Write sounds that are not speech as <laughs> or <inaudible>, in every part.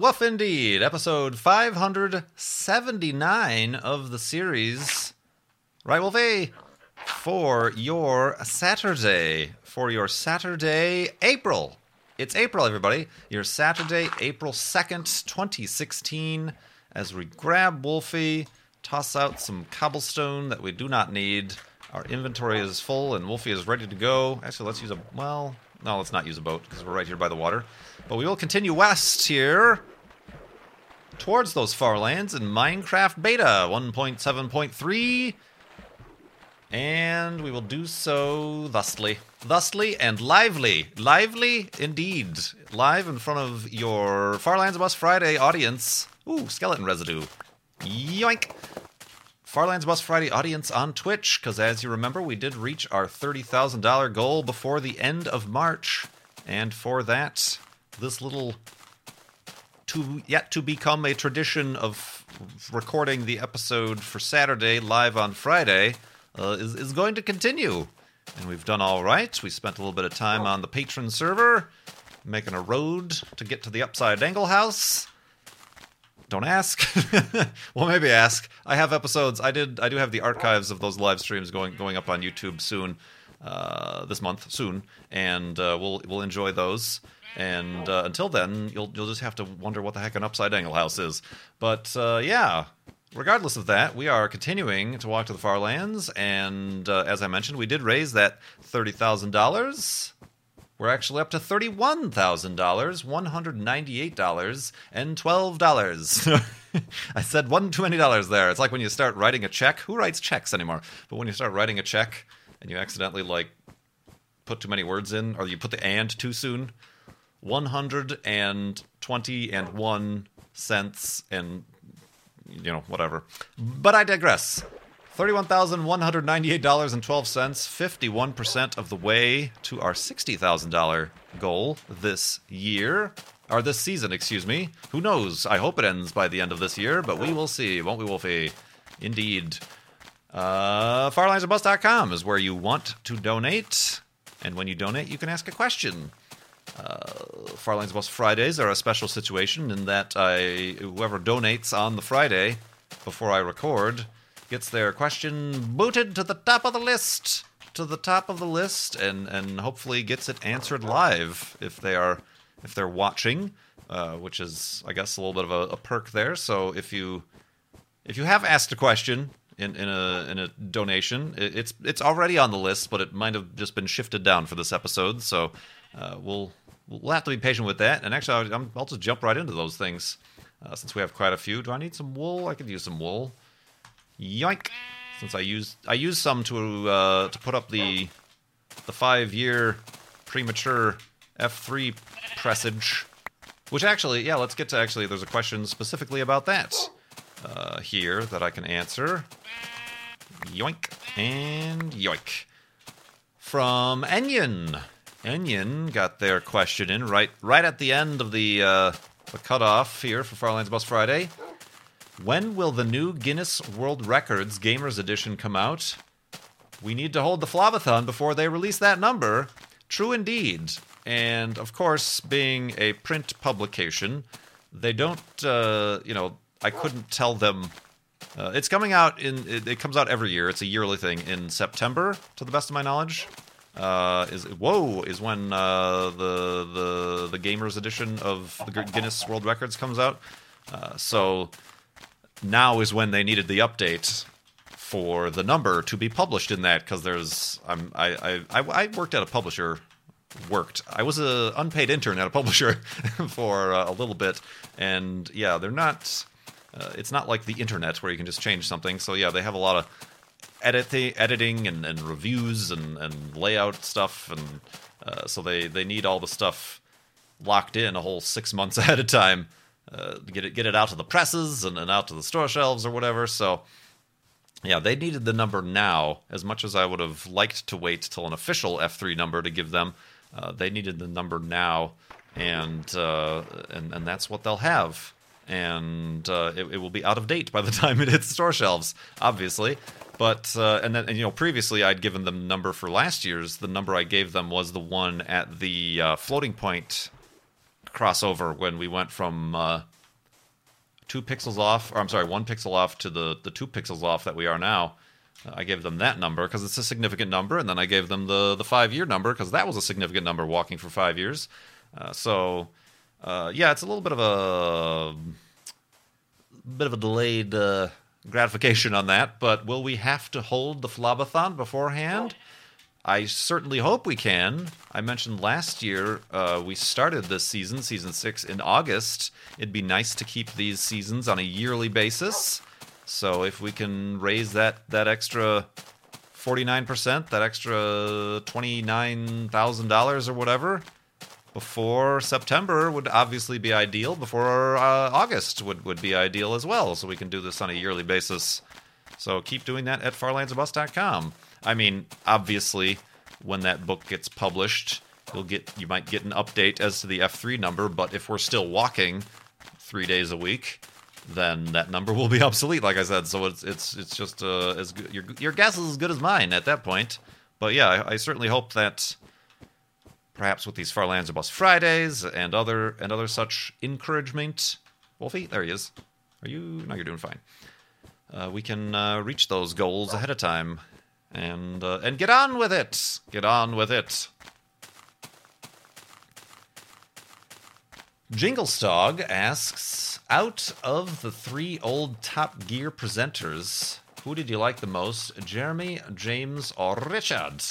Woof indeed, episode 579 of the series. Right, Wolfie? For your Saturday. For your Saturday, April. It's April, everybody. Your Saturday, April 2nd, 2016. As we grab Wolfie, toss out some cobblestone that we do not need. Our inventory is full and Wolfie is ready to go. Actually, let's use a. Well, no, let's not use a boat because we're right here by the water. But we will continue west here towards those far lands in Minecraft Beta 1.7.3. And we will do so thusly. Thusly and lively. Lively indeed. Live in front of your Farlands Bus Friday audience. Ooh, skeleton residue. Yoink. Farlands Bus Friday audience on Twitch, because as you remember, we did reach our $30,000 goal before the end of March. And for that, this little to yet to become a tradition of recording the episode for Saturday live on Friday uh, is, is going to continue. And we've done all right. We spent a little bit of time on the Patreon server, making a road to get to the Upside Angle house. Don't ask. <laughs> well, maybe ask. I have episodes. I did. I do have the archives of those live streams going going up on YouTube soon, uh, this month soon, and uh, we'll we'll enjoy those. And uh, until then, you'll you'll just have to wonder what the heck an upside angle house is. But uh, yeah, regardless of that, we are continuing to walk to the far lands, and uh, as I mentioned, we did raise that thirty thousand dollars. We're actually up to thirty-one thousand dollars, one hundred ninety-eight dollars, and twelve dollars. <laughs> I said one too many dollars there. It's like when you start writing a check. Who writes checks anymore? But when you start writing a check and you accidentally like put too many words in, or you put the and too soon, one hundred and twenty and one cents and you know whatever. But I digress. $31,198.12, 51% of the way to our $60,000 goal this year. Or this season, excuse me. Who knows? I hope it ends by the end of this year, but we will see, won't we, Wolfie? Indeed. Uh, is where you want to donate. And when you donate, you can ask a question. Uh, Bus Fridays are a special situation in that I, whoever donates on the Friday before I record gets their question booted to the top of the list, to the top of the list, and and hopefully gets it answered live if they are if they're watching, uh, which is I guess a little bit of a, a, perk there. So if you if you have asked a question in, in a in a donation, it's it's already on the list, but it might have just been shifted down for this episode. So uh, we'll we'll have to be patient with that. And actually, I'll, I'll just jump right into those things. Uh, since we have quite a few, do I need some wool? I could use some wool. Yoink! Since I used I used some to uh, to put up the the five year premature F3 presage, which actually yeah let's get to actually there's a question specifically about that uh, here that I can answer. Yoink and yoink from Enyon. Enyon got their question in right right at the end of the uh, the cutoff here for Farlands Bus Friday. When will the new Guinness World Records Gamers Edition come out? We need to hold the Flobathon before they release that number. True indeed. And of course, being a print publication, they don't, uh, you know, I couldn't tell them. Uh, it's coming out in, it, it, comes out every year. It's a yearly thing in September, to the best of my knowledge. Uh, is whoa is when uh, the the the gamers edition of the Guinness World Records comes out. Uh, so now is when they needed the update for the number to be published in that because there's I'm I, I I worked at a publisher worked. I was a unpaid intern at a publisher <laughs> for uh, a little bit. And yeah they're not uh, it's not like the internet where you can just change something. So yeah they have a lot of editing editing and, and reviews and, and layout stuff and uh, so they they need all the stuff locked in a whole six months <laughs> ahead of time uh, get it get it out to the presses and, and out to the store shelves or whatever. So yeah, they needed the number now as much as I would have liked to wait till an official F3 number to give them. Uh, they needed the number now, and uh, and and that's what they'll have. And uh, it, it, will be out of date by the <laughs> time it hits store shelves, obviously. But uh, and then and, you know previously I'd given them number for last year's. The number I gave them was the one at the uh, floating point crossover when we went from uh, two pixels off, or I'm sorry, one pixel off to the the two pixels off that we are now. I gave them that number because it's a significant number, and then I gave them the the five year number because that was a significant number walking for five years. Uh, so uh, yeah, it's a little bit of a bit of a delayed uh, gratification on that. But will we have to hold the Flobathon beforehand? I certainly hope we can. I mentioned last year uh, we started this season, season six, in August. It'd be nice to keep these seasons on a yearly basis. So if we can raise that that extra forty nine percent, that extra twenty nine thousand dollars or whatever, before September would obviously be ideal. Before uh, August would would be ideal as well. So we can do this on a yearly basis. So keep doing that at farlandsorbust.com. I mean, obviously, when that book gets published, you'll get you might get an update as to the F3 number, but if we're still walking 3 days a week, then that number will be <laughs> obsolete like I said. So it's it's it's just uh, as good, your your guess is as good as mine at that point. But yeah, I, I certainly hope that perhaps with these Farlands Bus Fridays and other and other such encouragement, Wolfie, there he is. Are you? No, you're doing fine. Uh, we can uh, reach those goals ahead of time and uh, and get on with it. Get on with it. Jinglestog asks, out of the three old Top Gear presenters, who did you like the most, Jeremy, James, or Richard?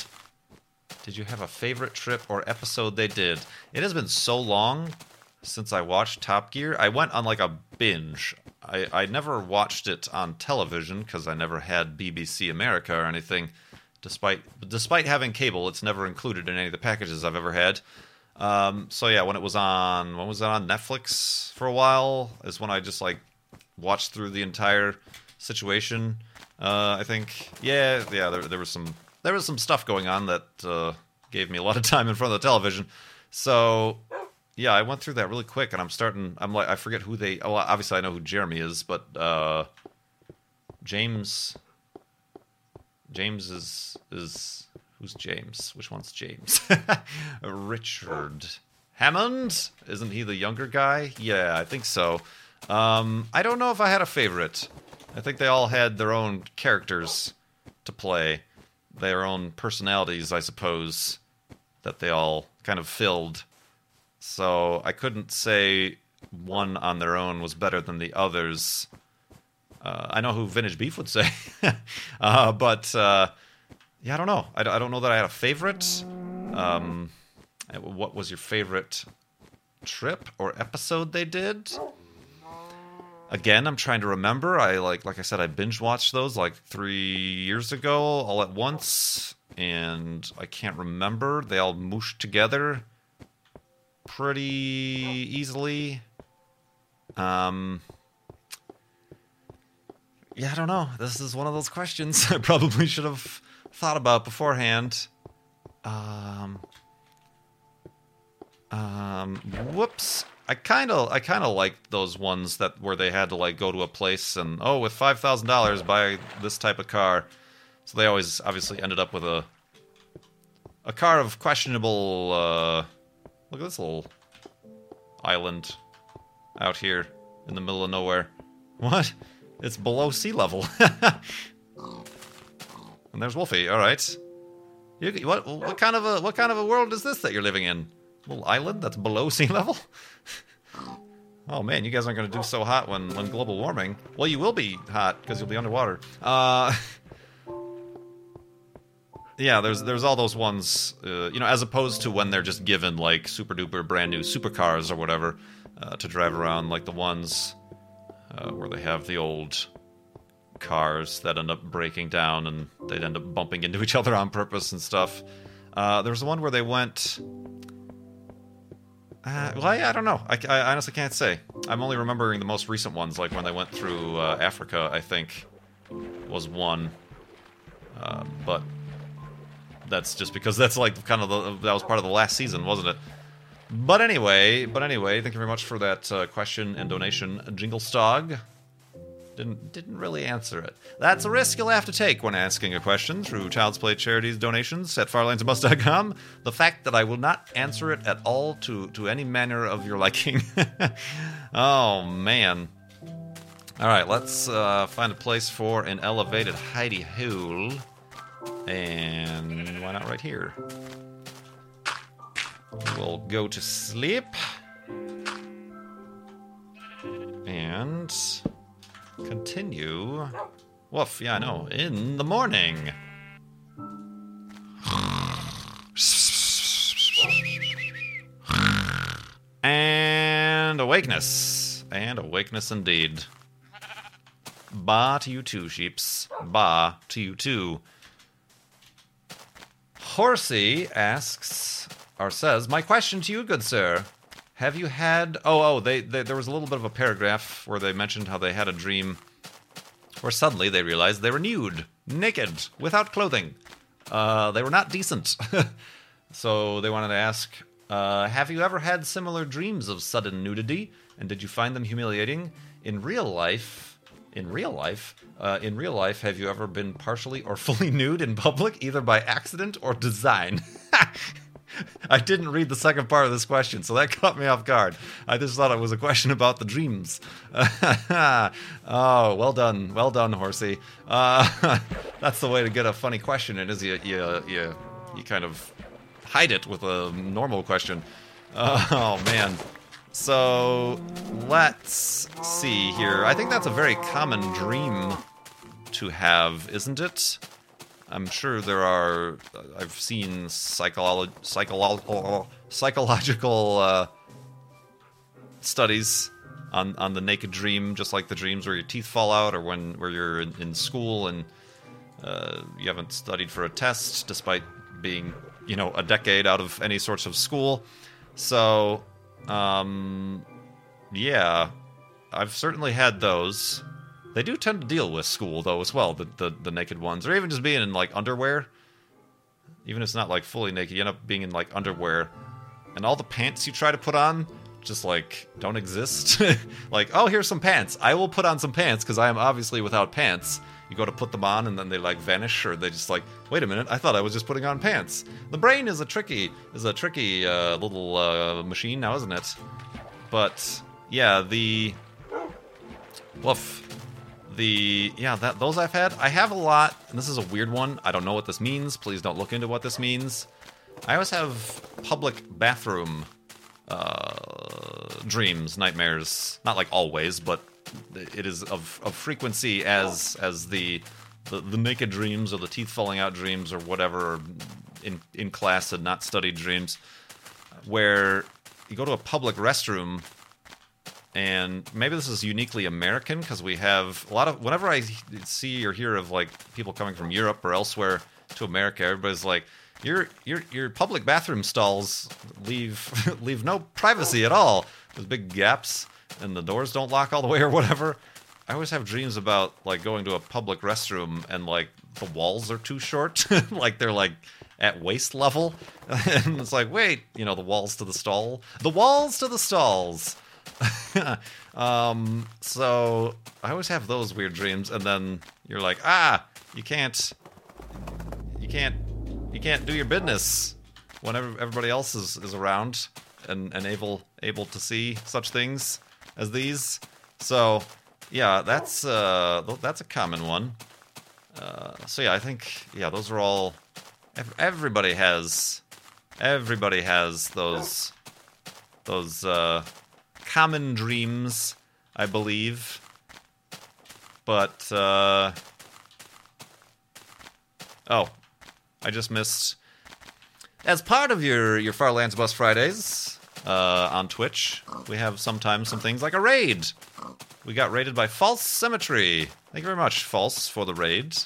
Did you have a favorite trip or episode they did? It has been so long since I watched Top Gear. I went on like a binge I, I never watched it on television because I never had BBC America or anything. Despite despite having cable, it's never included in any of the packages I've ever had. Um, so yeah, when it was on, when was it on Netflix for a while? Is when I just like watched through the entire situation. Uh, I think yeah, yeah. There, there was some there was some stuff going on that uh, gave me a lot of time in front of the television. So yeah, I went through that really quick, and I'm starting. I'm like, I forget who they. Obviously I know who Jeremy is, but uh, James. James is is who's James? Which one's James? <laughs> Richard Hammond. Isn't he the younger guy? Yeah, I think so. Um, I don't know if I had a favorite. I think they all had their own characters to play, their own personalities, I suppose, that they all kind of filled so I couldn't say one on their own was better than the others. Uh, I know who Vintage Beef would say, <laughs> uh, but uh, yeah, I don't know. I, I, don't know that I had a favorite. Um, what was your favorite trip or episode they did? Again, I'm trying to remember. I like, like I said, I binge watched those like three years ago, all at once, and I can't remember. They all mooshed together pretty easily. Um, yeah, I don't know. This is one of those questions <laughs> I probably should have thought about beforehand. Um, um, whoops. I kind of, I kind of like those ones that where they had to like go to a place and oh, with five thousand dollars buy this type of car. So they always obviously ended up with a a car of questionable uh, Look at this little island out here in the middle of nowhere. <laughs> What? It's below sea level. <laughs> and there's Wolfie. All right. You, what what kind of a what kind of a world is this that you're living in? Little island that's below sea <laughs> level? oh man, you guys aren't going to do so hot when when global warming. Well, you will be hot because you'll be underwater. Uh <laughs> yeah, there's there's all those ones, uh, you know, as opposed to when they're just given like super duper brand new supercars or whatever uh, to drive around, like the ones uh, where they have the old cars that end up breaking down and they'd end up bumping into each other on purpose and stuff. Uh, there was one where they went. Uh, well, I, I don't know. I, I, honestly can't say. I'm only remembering the most recent ones, like when they went through uh, Africa, I think. was one. Uh, but that's just because that's like kind of the that was part of the last season, wasn't it? But anyway, but anyway, thank you very much for that uh, question and donation, Jingle Stog. Didn't didn't really answer it. That's a risk you'll have to take when asking a question through Child's Play Charities donations at farlandsorbust.com. The fact that I will not answer it at all to to any manner of your liking. <laughs> oh man. All right, let's uh, find a place for an elevated hidey hole, and why not right here? We'll go to sleep. And continue. Woof, yeah, I know. In the morning. And awakeness. And awakeness indeed. Ba to you too, sheeps. Ba to you too. Horsey asks, or says, My question to you, good sir. Have you had. Oh, oh, they, they, there was a little bit of a paragraph where they mentioned how they had a dream where suddenly they realized they were nude, naked, without clothing. Uh, they were not decent. <laughs> so they wanted to ask uh, Have you ever had similar dreams of sudden nudity? And did you find them humiliating? In real life, in real life, uh, in real life, have you ever been partially or <laughs> fully nude in public, either by accident or design? <laughs> <laughs> I didn't read the second part of this question, so that <laughs> caught me off guard. I just thought it was a question about the dreams. <laughs> oh, well done, well done, Horsey. Uh, that's the way to get a funny question. It is you, you, you, you kind of hide it with a normal question. oh man. So let's see here. I think that's a very common dream to have, isn't it? I'm sure there are. I've seen psycholo- psycholo- psychological uh, studies on on the naked dream, just like the dreams where your teeth fall out, or when where you're in, in school and uh, you haven't studied for a test, despite being you know a decade out of any sorts of school. So, um, yeah, I've certainly had those. They do tend to deal with school though as well, the, the the naked ones, or even just being in like underwear. Even if it's not like fully naked, you end up being in like underwear, and all the pants you try to put on just like don't exist. <laughs> like, oh, here's some pants. I will put on some pants because I am obviously without pants. You go to put them on and then they like vanish, or they just like, wait a minute, I thought I was just putting on pants. The brain is a tricky is a tricky uh, little uh, machine now, isn't it? But yeah, the woof the yeah that those I've had. I have a lot, and this is a weird one. I don't know what this means. Please don't look into what this means. I always have public bathroom uh, dreams, nightmares. Not like always, but it is of, of frequency as as the, the the naked dreams or the teeth falling out dreams or whatever in in class and not studied dreams, where you go to a public restroom and maybe this is uniquely American because we have a lot of. Whenever I see or hear of like people coming from Europe or elsewhere to America, everybody's like, "Your your your public bathroom stalls leave <laughs> leave no privacy at all. There's big gaps, and the doors don't lock all the way or whatever." I always have dreams about like going to a public restroom and like the walls are too short, <laughs> like they're like at waist level, <laughs> and it's like, wait, you know, the walls to the stall, the walls to the stalls. <laughs> um, so I always have those weird dreams, and then you're like, ah, you can't, you can't, you can't do your business whenever everybody else is, is around and, and able able to see such things as these. So yeah, that's uh, that's a common one. Uh, so yeah, I think yeah, those are all. Everybody has, everybody has those, those uh, common dreams, I believe. But, uh. Oh, I just missed. As part of your, your Far Lands Bus Fridays uh, on Twitch, we have sometimes some things like a raid. We got raided by False Symmetry. Thank you very much, False, for the raid.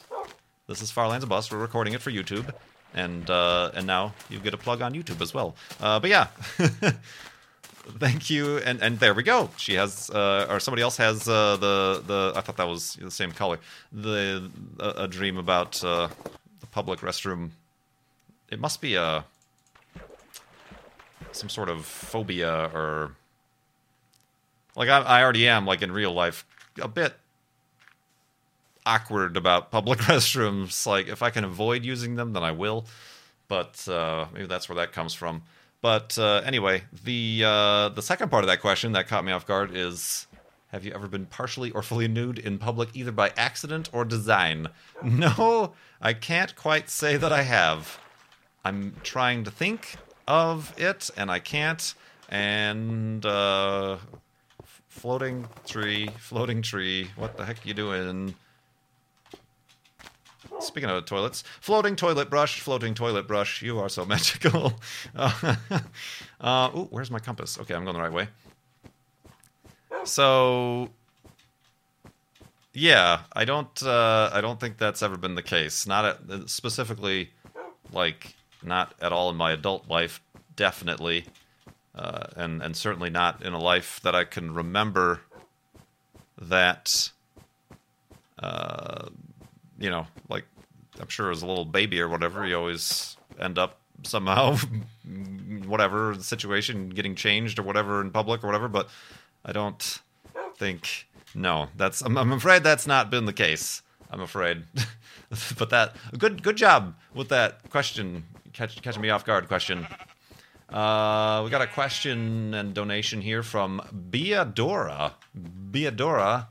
This is Far Lands Bus. We're recording it for YouTube. And uh, and now you get a plug on YouTube as well. Uh, but yeah, <laughs> thank you, and and there we go. She has, uh, or somebody else has uh, the the. I thought that was the same color. The a, a dream about uh, the public restroom. It must be a some sort of phobia or like I, I already am like in real life a bit awkward about public <laughs> restrooms. Like if I can avoid using them, then I will. But uh, maybe that's where that comes from. But uh, anyway, the uh, the second part of that question that caught me off guard is: Have you ever been partially or fully nude in public, either by accident or design? <laughs> No, I can't quite say that I have. I'm trying to think of it, and I can't. And uh, floating tree, floating tree. What the heck are you doing? Speaking of toilets, floating toilet brush, floating toilet brush. You are so <laughs> magical. Uh, uh, ooh, where's my compass? Okay, I'm going the right way. So, yeah, I don't. Uh, I don't think that's ever been the case. Not at, specifically, like not at all in my adult life. Definitely, uh, and and certainly not in a life that I can remember. That, uh, you know, like I'm sure as a little baby or whatever, you always end up somehow, <laughs> whatever the situation, getting changed or whatever in public or whatever. But I don't think no. That's I'm, I'm afraid that's not been the case. I'm afraid. <laughs> but that good good job with that question, catch, catching me off guard question. Uh, we got a question and donation here from Beadora. Biadora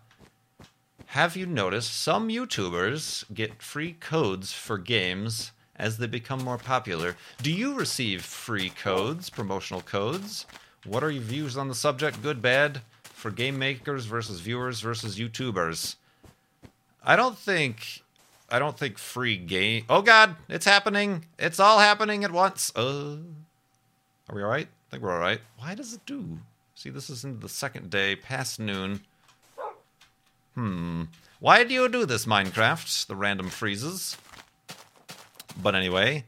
have you noticed some YouTubers get free codes for games as they become more popular? Do you receive free codes, promotional codes? What are your views on the subject, good, bad, for game makers versus viewers versus YouTubers? I don't think I don't think free game Oh god, it's happening. It's all happening at once. Uh Are we all right? I think we're all right. Why does it do? See, this is into the second day, past noon. Hmm. Why do you do this, Minecraft? The random freezes. But anyway,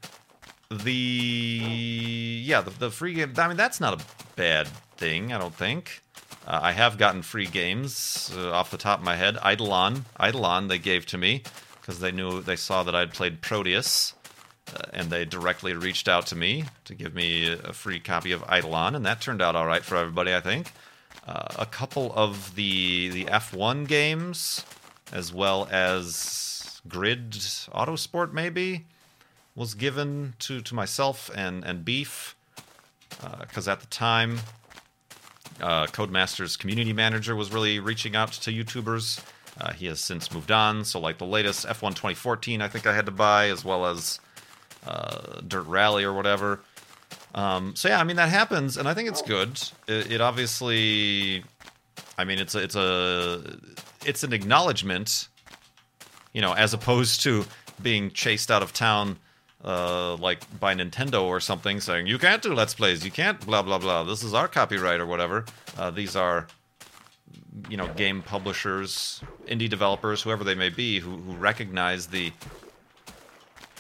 the yeah, the, the free game. I mean, that's not a bad thing. I don't think. Uh, I have gotten free games uh, off the top of my head. Eidolon, Eidolon, they gave to me because they knew they saw that I'd played Proteus, uh, and they directly reached out to me to give me a free copy of Eidolon, and that turned out all right for everybody, I think uh, a couple of the the F1 games, as well as Grid Autosport, maybe was given to to myself and and Beef, because uh, at the time, uh, Codemasters community manager was really reaching out to YouTubers. Uh, he has since moved on, so like the latest F1 2014, I think I had to buy, as well as uh, Dirt Rally or whatever. Um, so yeah, I mean that happens, and I think it's good. It, it, obviously, I mean it's a, it's a it's an acknowledgement, you know, as opposed to being chased out of town, uh, like by Nintendo or something, saying you can't do let's plays, you can't blah blah blah. This is our copyright or whatever. Uh, these are, you know, game publishers, indie developers, whoever they may be, who, who recognize the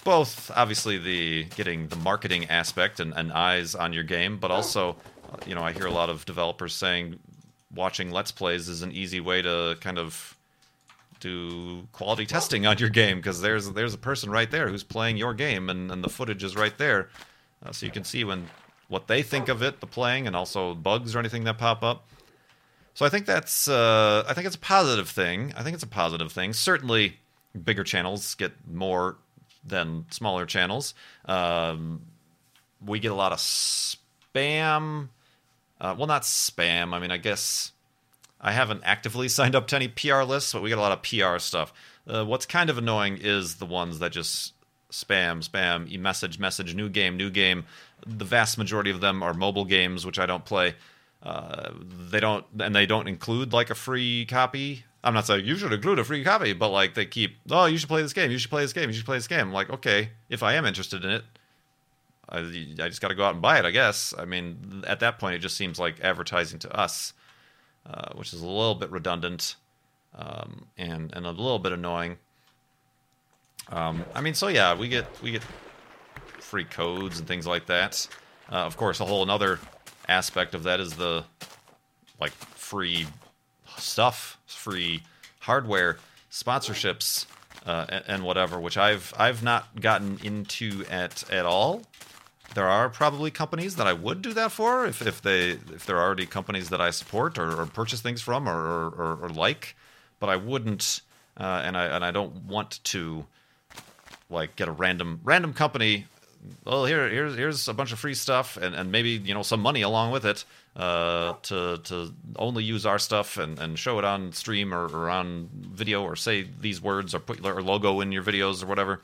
both obviously the getting the marketing aspect and, and eyes on your game, but also, you know, I hear a lot of developers saying watching Let's Plays is an easy way to kind of do quality testing on your game because there's there's a person right there who's playing your game and, and the footage is right there, uh, so you can see when what they think of it, the playing, and also bugs or anything that pop up. So I think that's uh, I think it's a positive thing. I think it's a positive thing. Certainly, bigger channels get more than smaller channels. Um, we get a lot of spam. Uh, well, not spam. I mean, I guess I haven't actively <laughs> signed up to any PR lists, but we get a lot of PR stuff. Uh, what's kind of annoying is the ones that just spam, spam, e message, message, new game, new game. The vast majority of them are mobile games, which I don't play. Uh, they don't, and they don't include like a free copy I'm not saying you should include a free copy, but like they keep, oh, you should play this game, you should play this game, you should play this game. I'm like, okay, if I am interested in it, I, I just got to go out and buy it, I guess. I mean, at that point, it just seems like advertising to us, uh, which is a little bit redundant um, and and a little bit annoying. Um, I mean, so yeah, we get we get free codes and things like that. Uh, of course, a whole another aspect of that is the like free stuff, free hardware, sponsorships, uh, and, and whatever, which I've I've not gotten into at at all. There are probably companies that I would do that for if, if they if there are already companies that I support or, or purchase things from or, or, or like, but I wouldn't, uh, and I and I don't want to like get a random random company well here here's here's a bunch of free stuff and, and maybe you know some money along with it uh, to to only use our stuff and, and show it on stream or, or on video or say these words or put your logo in your videos or whatever.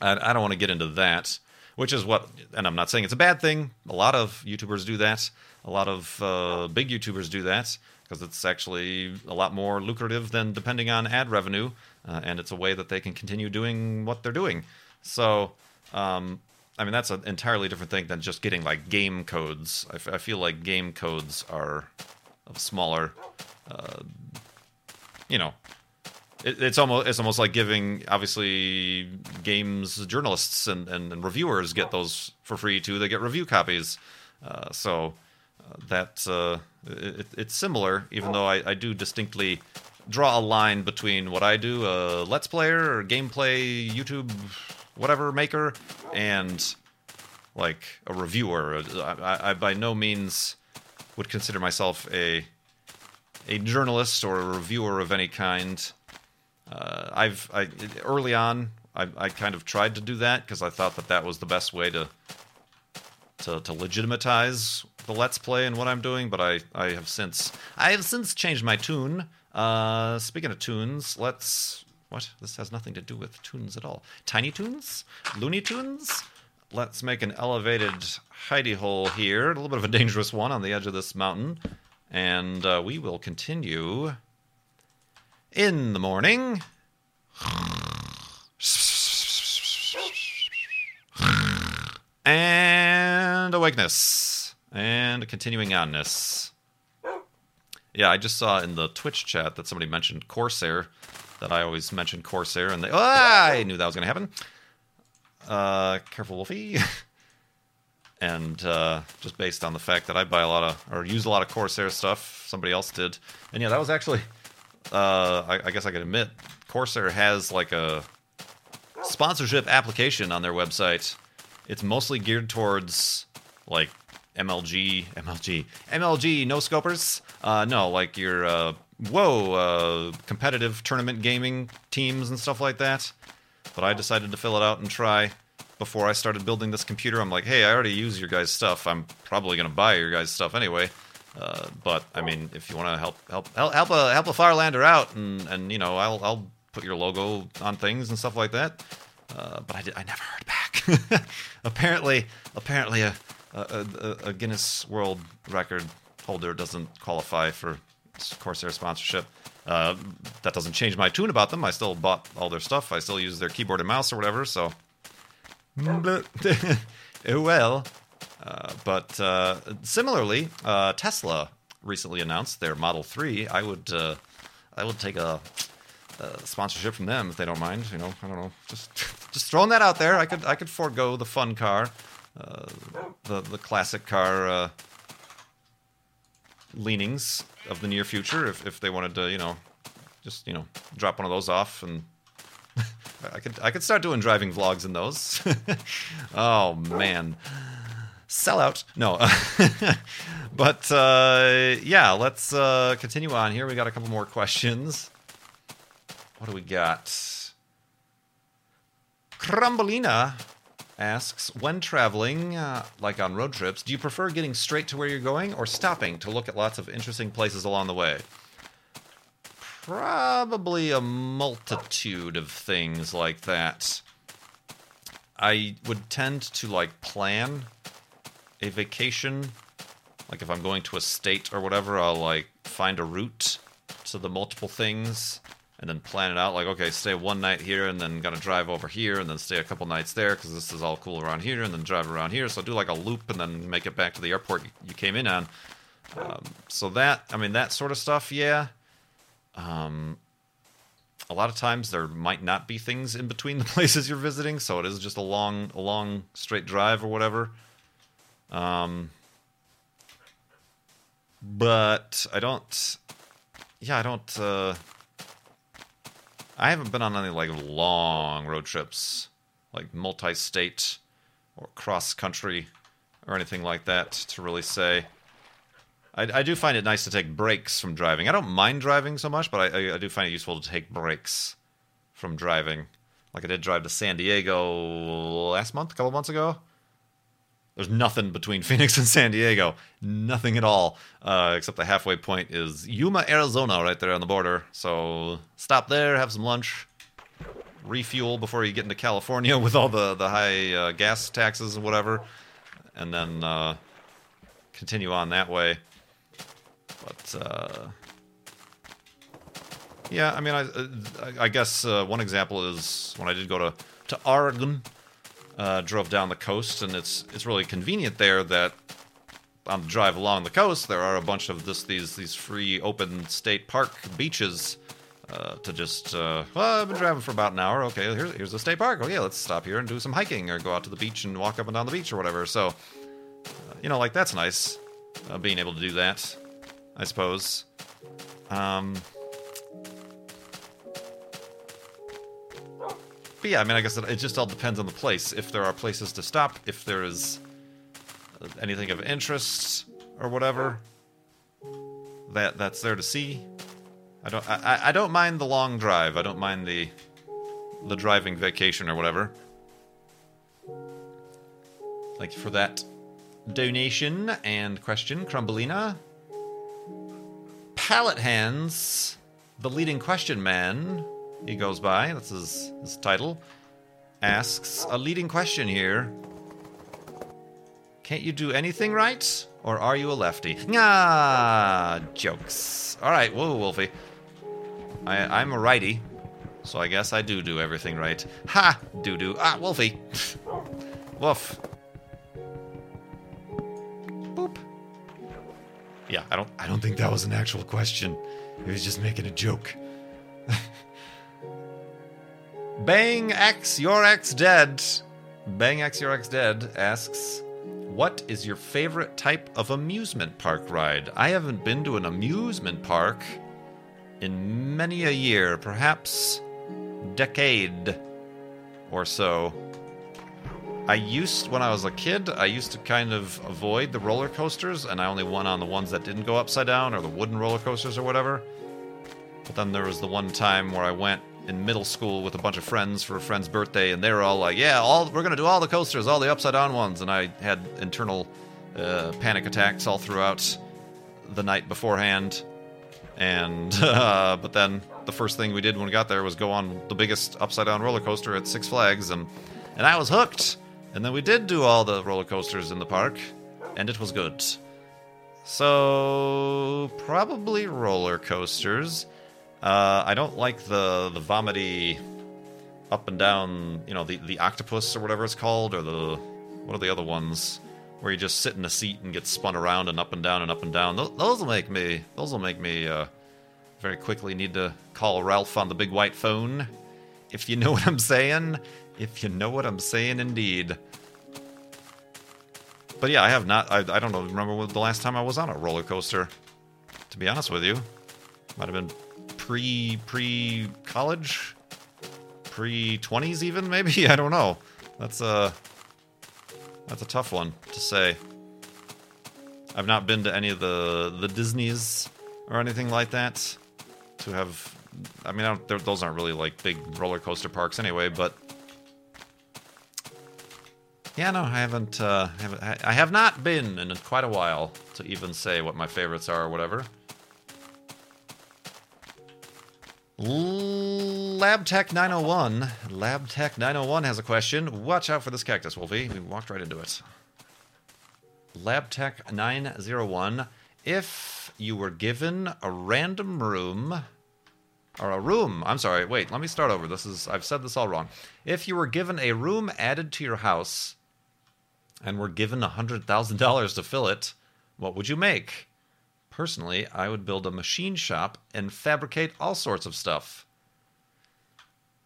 I, I don't want to get into that, which is what, and I'm not saying it's a bad thing. A lot of YouTubers do that. A lot of uh, big YouTubers do that because it's actually a lot more lucrative than depending on ad revenue, uh, and it's a way that they can continue doing what they're doing. So um, I mean, that's an entirely different thing than just getting like game codes. I, f- I feel like game codes are of smaller, uh, you know, it, it's almost it's almost like giving obviously games journalists and, and, and reviewers get those for free too. They get review copies, uh, so uh, that uh, it, it's similar. Even though I, I do distinctly draw a line between what I do, a let's player or gameplay YouTube whatever maker and like a reviewer. I, I by no means would consider myself a a journalist or a reviewer of any kind. Uh, I've I, early on I, I kind of tried to do that because I thought that that was the best way to to to legitimatize the let's play and what I'm doing. But I I have since I have since changed my tune. Uh, speaking of tunes, let's what? This has nothing to do with tunes at all. Tiny Toons? Looney Tunes? Let's make an elevated hidey hole here. A little bit of a dangerous one on the edge of this mountain. And uh, we will continue in the morning. And awakeness. And continuing onness. Yeah, I just saw in the Twitch chat that somebody mentioned Corsair that I always mention Corsair, and they, oh, I knew that was going to happen. Uh, careful, Wolfie. <laughs> and uh, just based on the fact that I buy a lot of or use a lot of Corsair stuff, somebody else did, and yeah, that was actually. Uh, I, I guess I could admit, Corsair has like a sponsorship application on their website. It's mostly geared towards like MLG, MLG, MLG no scopers. Uh, no, like your uh, whoa, uh, competitive tournament gaming teams and stuff like that. But I decided to fill it out and try before I started building this computer. I'm like, hey, I already use your guys' stuff. I'm probably gonna buy your guys' stuff anyway. Uh, but I mean, if you want to help help help help a help a Firelander out, and and you know, I'll I'll put your logo on things and stuff like that. Uh, but I, did, I never heard back. <laughs> apparently, apparently a, a, a Guinness World Record holder doesn't qualify for Corsair sponsorship. Uh, that doesn't change my tune about them. I still bought all their stuff. I still use their keyboard and mouse or whatever. So, <laughs> well. Uh, but uh, similarly, uh, Tesla recently announced their Model Three. I would, uh, I would take a, a, sponsorship from them if they don't mind. You know, I don't know, just <laughs> just throwing that out there. I could, I could forego the fun car, uh, the the classic car leanings of the near future if, if they wanted to, you know, just, you know, drop one of those off and <laughs> I could I could start doing driving vlogs in those. <laughs> oh man. Sell out. No. <laughs> but uh, yeah, let's uh, continue on here. We got a couple more questions. What do we got? Crumbolina asks When traveling, uh, like on road trips, do you prefer getting straight to where you're going or stopping to look at lots of interesting places along the way? Probably a multitude of things like that. I would tend to like plan a vacation. Like if I'm going to a state or whatever, I'll like find a route to the multiple things and then plan it out like okay stay one night here and then gonna drive over here and then stay a couple nights there because this is all cool around here and then drive around here so do like a loop and then make it back to the airport you came in on um, so that i mean that sort of stuff yeah um, a lot of times there might not be things in between <laughs> the places you're visiting so it is just a long a long straight drive or whatever um, but I don't. Yeah, I don't. Uh, I haven't been on any like long road trips, like multi-state or cross-country or anything like that to really say. I, I, do find it nice to take breaks from driving. I don't mind driving so much, but I, I, do find it useful to take breaks from driving. Like I did drive to San Diego last month, a couple months ago. There's nothing between <laughs> Phoenix and San Diego, nothing at all, uh, except the halfway point is Yuma, Arizona, right there on the border. So stop there, have some lunch, refuel before you get into California <laughs> with all the the high uh, gas taxes and whatever, and then uh, continue on that way. But uh, yeah, I mean, I I guess uh, one example is when I did go to to Oregon, uh, drove down the coast, and it's it's really convenient there that on the drive along the coast there are a bunch of this these these free open state park beaches. Uh, to just, uh, well, I've been driving for about an hour. Okay, here's here's the state park. Okay, let's stop here and do some hiking, or go out to the beach and walk up and down the beach, or whatever. So, uh, you know, like that's nice, uh, being able to do that. I suppose. Um, but yeah, I mean, I guess it, just all depends on the place. If there are places to stop, if there is anything of interest or whatever that that's there to see. I don't I, I don't mind the long drive. I don't mind the the driving vacation or whatever. Thank you for that donation and question, Crumbelina. Pallet Hands, the leading question man, he goes by, that's his, his title, asks a leading question here. Can't you do anything right? Or are you a lefty? Ah, jokes. All right, whoa, Wolfie. I, I'm a righty, so I guess I do do everything right. Ha! Doo doo. Ah, Wolfie. Woof. Boop. Yeah, I don't I don't think that was an actual question. He was just making a joke. <laughs> Bang X Your X Dead. Bang X Your X Dead asks, "What is your favorite type of amusement park ride?" I haven't been to an amusement park in many a year, perhaps decade or so. I used, when I was a kid, I used to kind of avoid the roller coasters, and I only went on the ones that didn't go upside down or the wooden roller coasters or whatever. But then there was the one time where I went in middle school with a bunch of friends for a friend's birthday, and they were all like, "Yeah, all we're gonna do all the coasters, all the upside down ones," and I had internal uh, panic attacks all throughout the night beforehand. And <laughs> uh, but then the first thing we did when we got there was go on the biggest upside down roller coaster at Six Flags, and and I was hooked. And then we did do all the roller coasters in the park, and it was good. So probably roller coasters. Uh, I don't like the the vomity up and down. You know, the the octopus or whatever it's called, or the what are the other ones where you just sit in a seat and get spun around and up and down and up and down. Those, those will make me. Those will make me uh, very quickly need to call Ralph on the big white phone. If you know <laughs> what I'm saying. If you know what I'm saying, indeed. But yeah, I have not. I, I don't know. Remember the last time I was on a roller coaster? To be honest with you, might have been pre pre college, pre twenties even maybe. <laughs> I don't know. That's a that's a tough one to say. I've not been to any of the the Disney's or anything like that. To have, I mean, I those aren't really like big roller coaster parks anyway. But yeah, no, I haven't. Uh, haven't I have not been in quite a while to even say what my favorites are or whatever. LabTech 901. LabTech 901 has a question. Watch out for this cactus, Wolfie. We walked right into it. LabTech 901. If you were given a random room or a room. I'm sorry. Wait, let me start over. This is I've said this all wrong. If you were given a room added to your house and were given $100,000 to fill it, what would you make? Personally, I would build a machine shop and fabricate all sorts of stuff.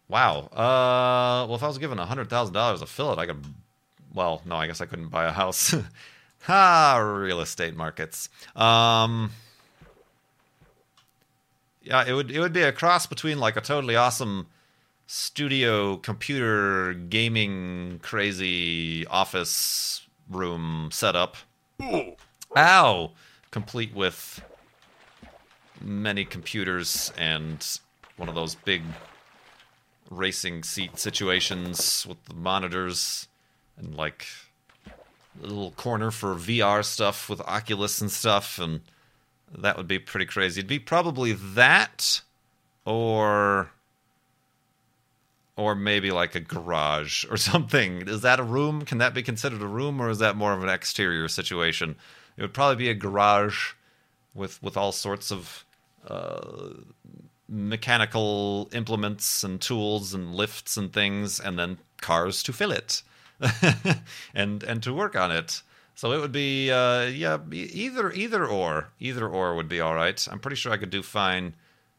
Wow. Uh, well, if I was given $100,000 to fill it, I could. Well, no, I guess I couldn't buy a house. <laughs> Ha, real estate markets. Um, yeah, it would it would be a cross between like a totally awesome studio computer gaming crazy office room setup. Ow! Complete with many computers and one of those big racing seat situations with the monitors and like a little corner for VR stuff with Oculus and stuff and that would be pretty crazy. It'd be probably that or or maybe like a garage or <laughs> something. Is that a room? Can that be considered a room or is that more of an exterior situation? It would probably be a garage with with all sorts of uh, mechanical implements and tools and lifts and things, and then cars to fill it <laughs> and and to work on it. So it would be uh, yeah either either or either or would be all right. I'm pretty sure I could do fine.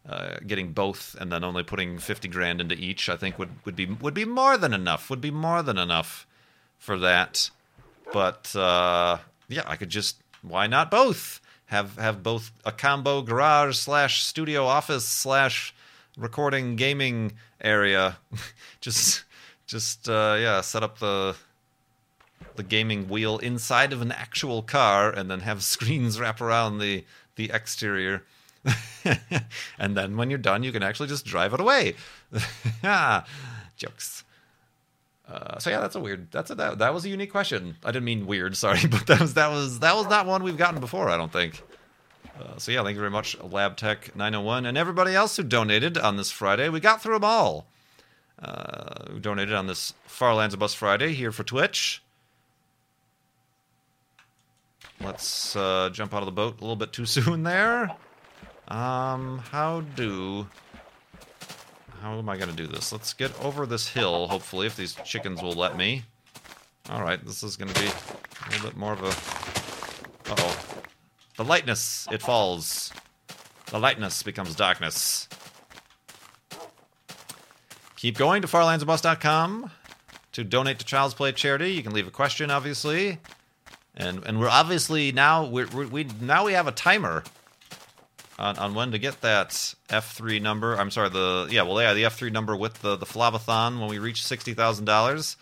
Uh, getting both and then only putting 50 grand into each, I think would, would be would be more than enough. Would be more than enough for that. But uh, yeah, I could just why not both? Have have both a combo garage slash studio office slash recording gaming area. <laughs> just just uh, yeah, set up the the gaming wheel inside of an actual car and then have screens <laughs> wrap around the the exterior. <laughs> and then when you're done, you can actually just drive it away. <laughs> Jokes. Uh, so yeah, that's a weird. That's a that, that was a unique question. I didn't mean weird, <laughs> sorry, but that was that was that was not one we've gotten before. I don't think. Uh, so yeah, thank you very much, Lab Tech 901, and everybody else who donated on this Friday. We got through them all. Uh, who donated on this Far Lands or Bust Friday here for Twitch. Let's uh, jump out of the boat a little bit too soon there. Um, how do... How am I going to do this? Let's get over this hill, hopefully, if these chickens will let me. Alright, this is going to be a little bit more of a... Uh-oh. The lightness, it falls. The lightness becomes darkness. Keep going to farlandsorbust.com to donate to Child's Play charity. You can leave a question, obviously, and and we're obviously now we're, we now we have a timer on, on when to get that F3 number. I'm sorry, the yeah, well yeah, the F3 number with the the Flavathon when we reach sixty thousand dollars.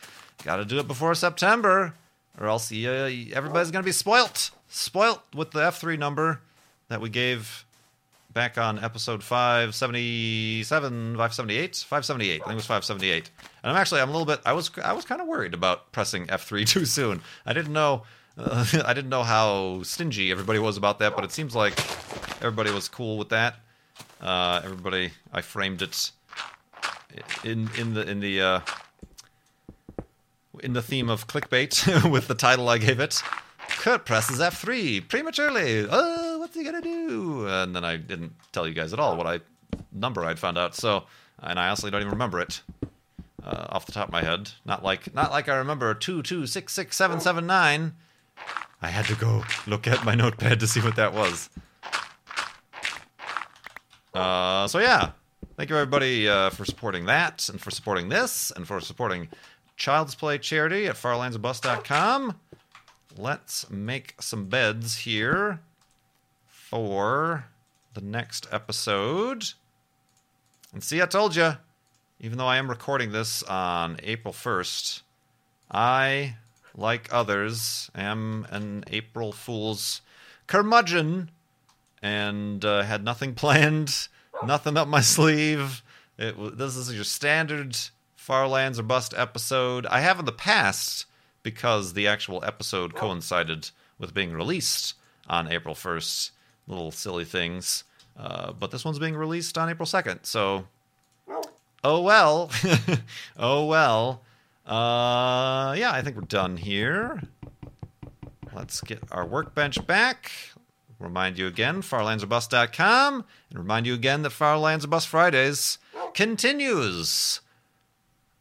Got to do it before September, or else uh, everybody's gonna be spoilt, spoilt with the F3 number that we gave back on episode 577 578 578 i think it was 578 and i'm actually i'm a little bit i was i was kind of worried about pressing f3 <laughs> too soon i didn't know <laughs> i didn't know how stingy everybody was about that but it seems like everybody was cool with that uh, everybody i framed it in in the in the uh, in the theme of clickbait <laughs> with the title i gave it Kurt presses F3 prematurely. Oh, what's he gonna do? And then I didn't tell you guys at all what I number I'd found out. So, and I honestly don't even remember it uh, off the top of my head. Not like not like I remember two two six six seven seven nine. I had to go look at my notepad to see what that was. Uh, so yeah, thank you everybody uh, for supporting that and for supporting this and for supporting Child's Play charity at farlandsorbust.com let's make some beds here for the next episode. And see, I told you, even though I am recording this on April 1st, I, like others, am an April Fool's curmudgeon and uh, had nothing <laughs> planned, nothing up my sleeve. It, this is your standard Far Lands or Bust episode. I have in the past because the actual episode coincided with being released on April 1st. Little silly things. Uh, but this one's being released on April 2nd. So, oh well. oh well. <laughs> Uh, yeah, I think we're done here. Let's get our workbench back. Remind you again, farlandsorbust.com. And remind you again that Farlands or Bust Fridays continues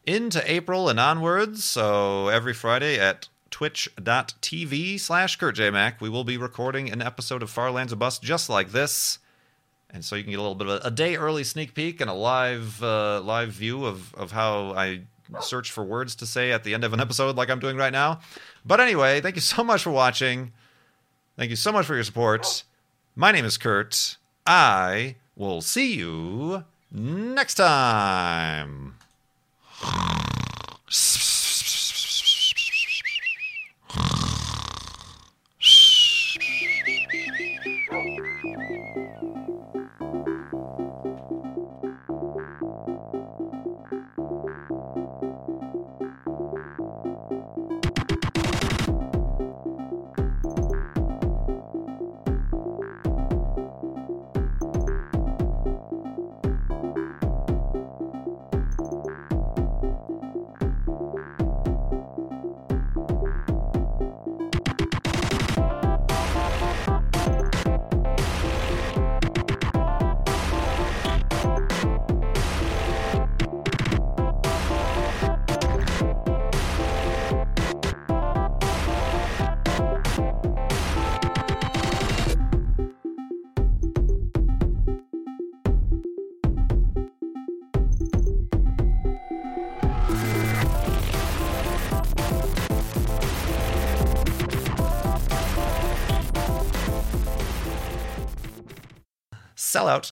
into April and onwards. So every Friday at twitch.tv slash kurtjmac, we will be recording an episode of Far Lands of just like this. And so you can get a little bit of a, a day early sneak peek and a live uh, live view of, of how I search for words to say at the end of an episode like I'm doing right now. But anyway, thank you so much for watching. Thank you so much for your support. My name is Kurt. I will see you next time. Sellout